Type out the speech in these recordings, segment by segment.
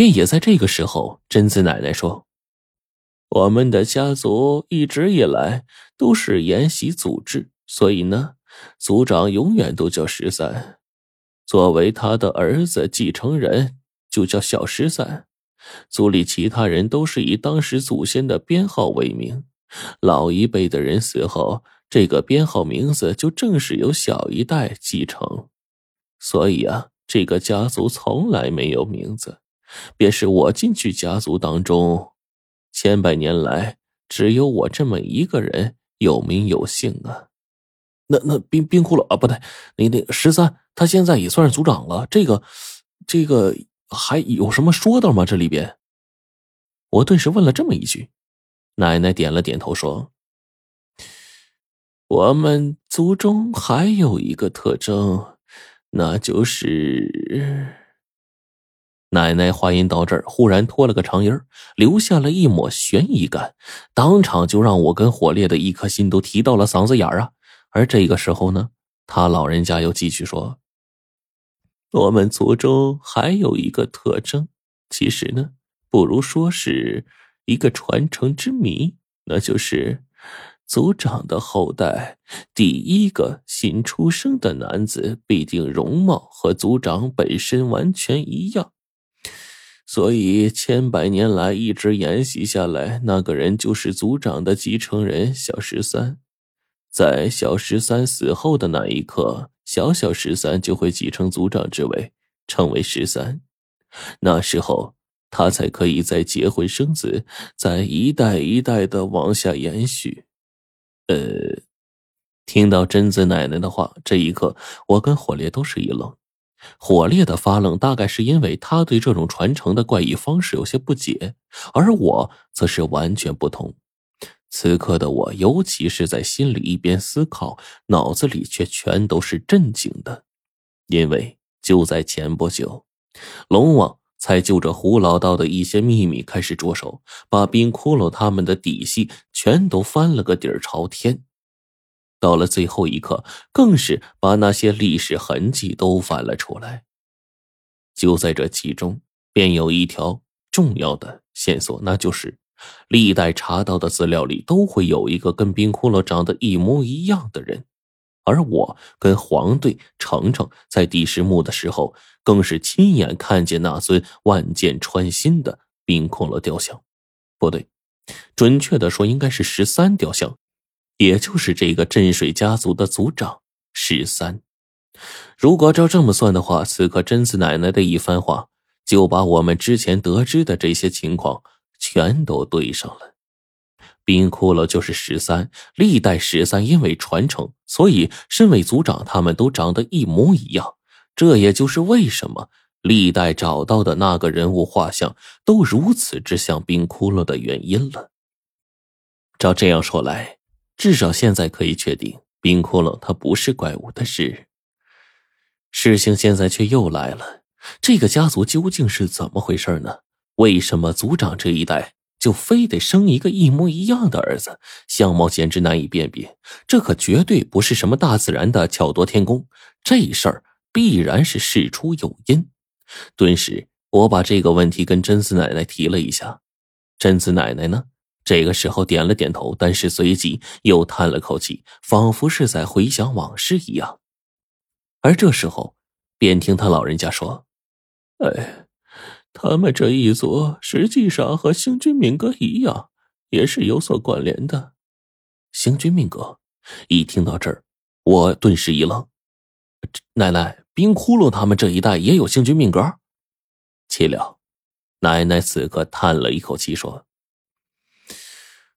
便也在这个时候，贞子奶奶说：“我们的家族一直以来都是沿袭祖制，所以呢，族长永远都叫十三。作为他的儿子继承人，就叫小十三。族里其他人都是以当时祖先的编号为名。老一辈的人死后，这个编号名字就正式由小一代继承。所以啊，这个家族从来没有名字。”便是我进去家族当中，千百年来只有我这么一个人有名有姓啊。那那冰冰窟窿啊，不对，那那十三，他现在也算是族长了。这个这个还有什么说道吗？这里边，我顿时问了这么一句。奶奶点了点头说：“我们族中还有一个特征，那就是……”奶奶话音到这儿，忽然拖了个长音留下了一抹悬疑感，当场就让我跟火烈的一颗心都提到了嗓子眼儿啊！而这个时候呢，他老人家又继续说：“我们族中还有一个特征，其实呢，不如说是一个传承之谜，那就是族长的后代第一个新出生的男子必定容貌和族长本身完全一样。”所以，千百年来一直沿袭下来，那个人就是族长的继承人小十三。在小十三死后的那一刻，小小十三就会继承族长之位，成为十三。那时候，他才可以再结婚生子，再一代一代的往下延续。呃，听到贞子奶奶的话，这一刻，我跟火烈都是一愣。火烈的发愣，大概是因为他对这种传承的怪异方式有些不解，而我则是完全不同。此刻的我，尤其是在心里一边思考，脑子里却全都是震惊的，因为就在前不久，龙王才就着胡老道的一些秘密开始着手，把冰窟窿他们的底细全都翻了个底儿朝天。到了最后一刻，更是把那些历史痕迹都翻了出来。就在这其中，便有一条重要的线索，那就是历代查到的资料里都会有一个跟冰窟窿长得一模一样的人。而我跟黄队、程程在第十墓的时候，更是亲眼看见那尊万箭穿心的冰窟窿雕像。不对，准确的说，应该是十三雕像。也就是这个镇水家族的族长十三，如果照这么算的话，此刻贞子奶奶的一番话就把我们之前得知的这些情况全都对上了。冰窟窿就是十三，历代十三因为传承，所以身为族长，他们都长得一模一样。这也就是为什么历代找到的那个人物画像都如此之像冰窟窿的原因了。照这样说来。至少现在可以确定，冰窟窿它不是怪物的事。事情现在却又来了，这个家族究竟是怎么回事呢？为什么族长这一代就非得生一个一模一样的儿子，相貌简直难以辨别？这可绝对不是什么大自然的巧夺天工，这事儿必然是事出有因。顿时，我把这个问题跟贞子奶奶提了一下，贞子奶奶呢？这个时候点了点头，但是随即又叹了口气，仿佛是在回想往事一样。而这时候，便听他老人家说：“哎，他们这一族实际上和星君命格一样，也是有所关联的。”星君命格，一听到这儿，我顿时一愣：“奶奶，冰窟窿他们这一代也有星君命格？”岂料，奶奶此刻叹了一口气说。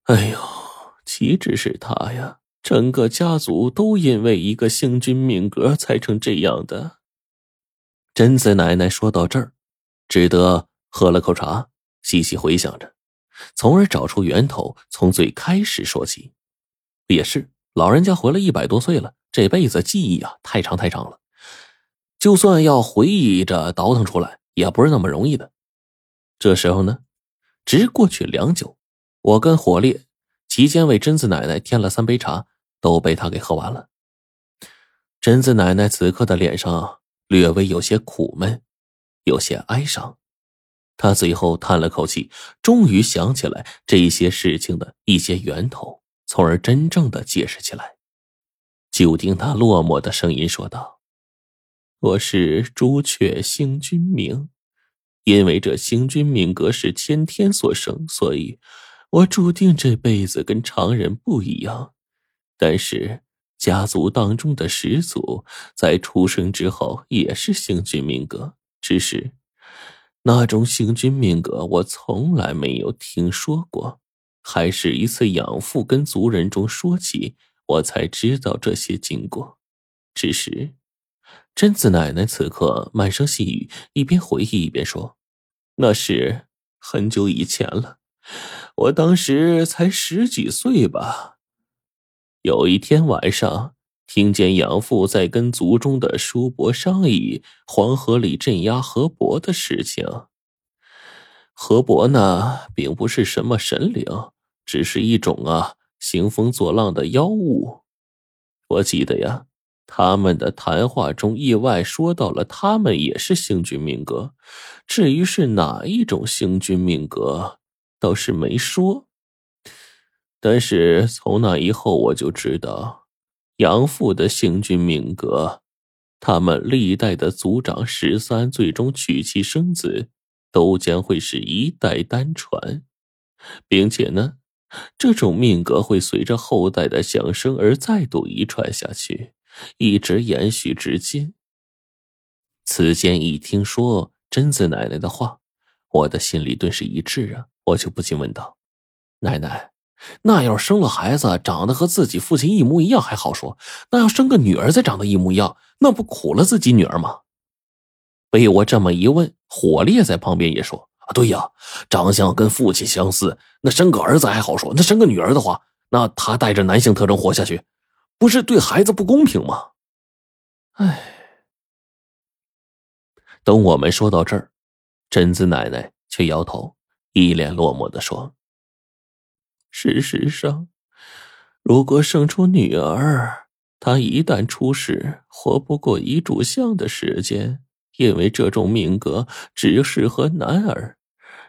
哎呦，岂止是他呀！整个家族都因为一个星君命格才成这样的。贞子奶奶说到这儿，只得喝了口茶，细细回想着，从而找出源头，从最开始说起。也是，老人家活了一百多岁了，这辈子记忆啊太长太长了，就算要回忆着倒腾出来，也不是那么容易的。这时候呢，直过去良久。我跟火烈期间为贞子奶奶添了三杯茶，都被他给喝完了。贞子奶奶此刻的脸上略微有些苦闷，有些哀伤。他最后叹了口气，终于想起来这些事情的一些源头，从而真正的解释起来。就听他落寞的声音说道：“我是朱雀星君明，因为这星君命格是先天所生，所以我注定这辈子跟常人不一样。但是家族当中的始祖在出生之后也是星君命格，只是……”那种星君命格，我从来没有听说过，还是一次养父跟族人中说起，我才知道这些经过。只是，贞子奶奶此刻满声细语，一边回忆一边说：“那是很久以前了，我当时才十几岁吧。有一天晚上。”听见养父在跟族中的叔伯商议黄河里镇压河伯的事情。河伯呢，并不是什么神灵，只是一种啊兴风作浪的妖物。我记得呀，他们的谈话中意外说到了他们也是星君命格，至于是哪一种星君命格，倒是没说。但是从那以后，我就知道。杨父的星君命格，他们历代的族长十三最终娶妻生子，都将会是一代单传，并且呢，这种命格会随着后代的降生而再度遗传下去，一直延续至今。此间一听说贞子奶奶的话，我的心里顿时一滞啊，我就不禁问道：“奶奶。”那要生了孩子长得和自己父亲一模一样还好说，那要生个女儿再长得一模一样，那不苦了自己女儿吗？被我这么一问，火烈在旁边也说：“啊，对呀，长相跟父亲相似，那生个儿子还好说，那生个女儿的话，那他带着男性特征活下去，不是对孩子不公平吗？”哎，等我们说到这儿，贞子奶奶却摇头，一脸落寞的说。事实上，如果生出女儿，她一旦出世，活不过一炷香的时间，因为这种命格只适合男儿。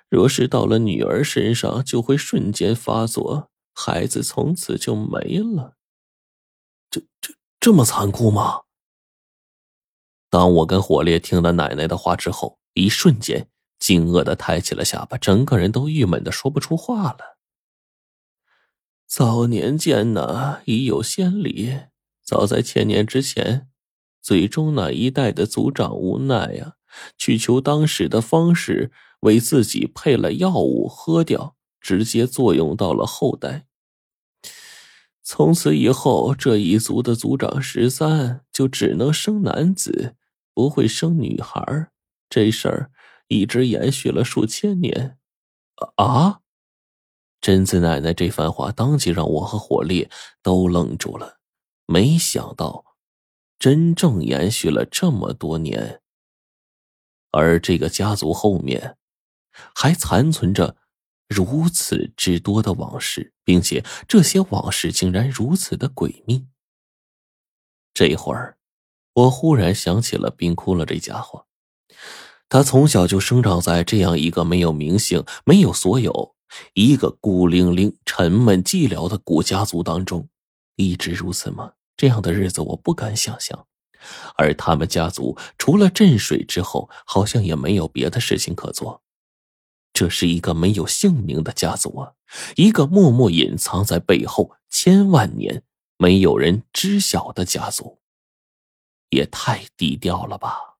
若是到了女儿身上，就会瞬间发作，孩子从此就没了。这这这么残酷吗？当我跟火烈听了奶奶的话之后，一瞬间惊愕的抬起了下巴，整个人都郁闷的说不出话了。早年间呢，已有先例。早在千年之前，最终那一代的族长无奈呀，去求当时的方士为自己配了药物喝掉，直接作用到了后代。从此以后，这一族的族长十三就只能生男子，不会生女孩。这事儿一直延续了数千年。啊！贞子奶奶这番话，当即让我和火烈都愣住了。没想到，真正延续了这么多年，而这个家族后面还残存着如此之多的往事，并且这些往事竟然如此的诡秘。这会儿，我忽然想起了冰窟了这家伙，他从小就生长在这样一个没有名姓、没有所有。一个孤零零、沉闷寂寥的古家族当中，一直如此吗？这样的日子我不敢想象。而他们家族除了镇水之后，好像也没有别的事情可做。这是一个没有姓名的家族啊，一个默默隐藏在背后千万年没有人知晓的家族，也太低调了吧。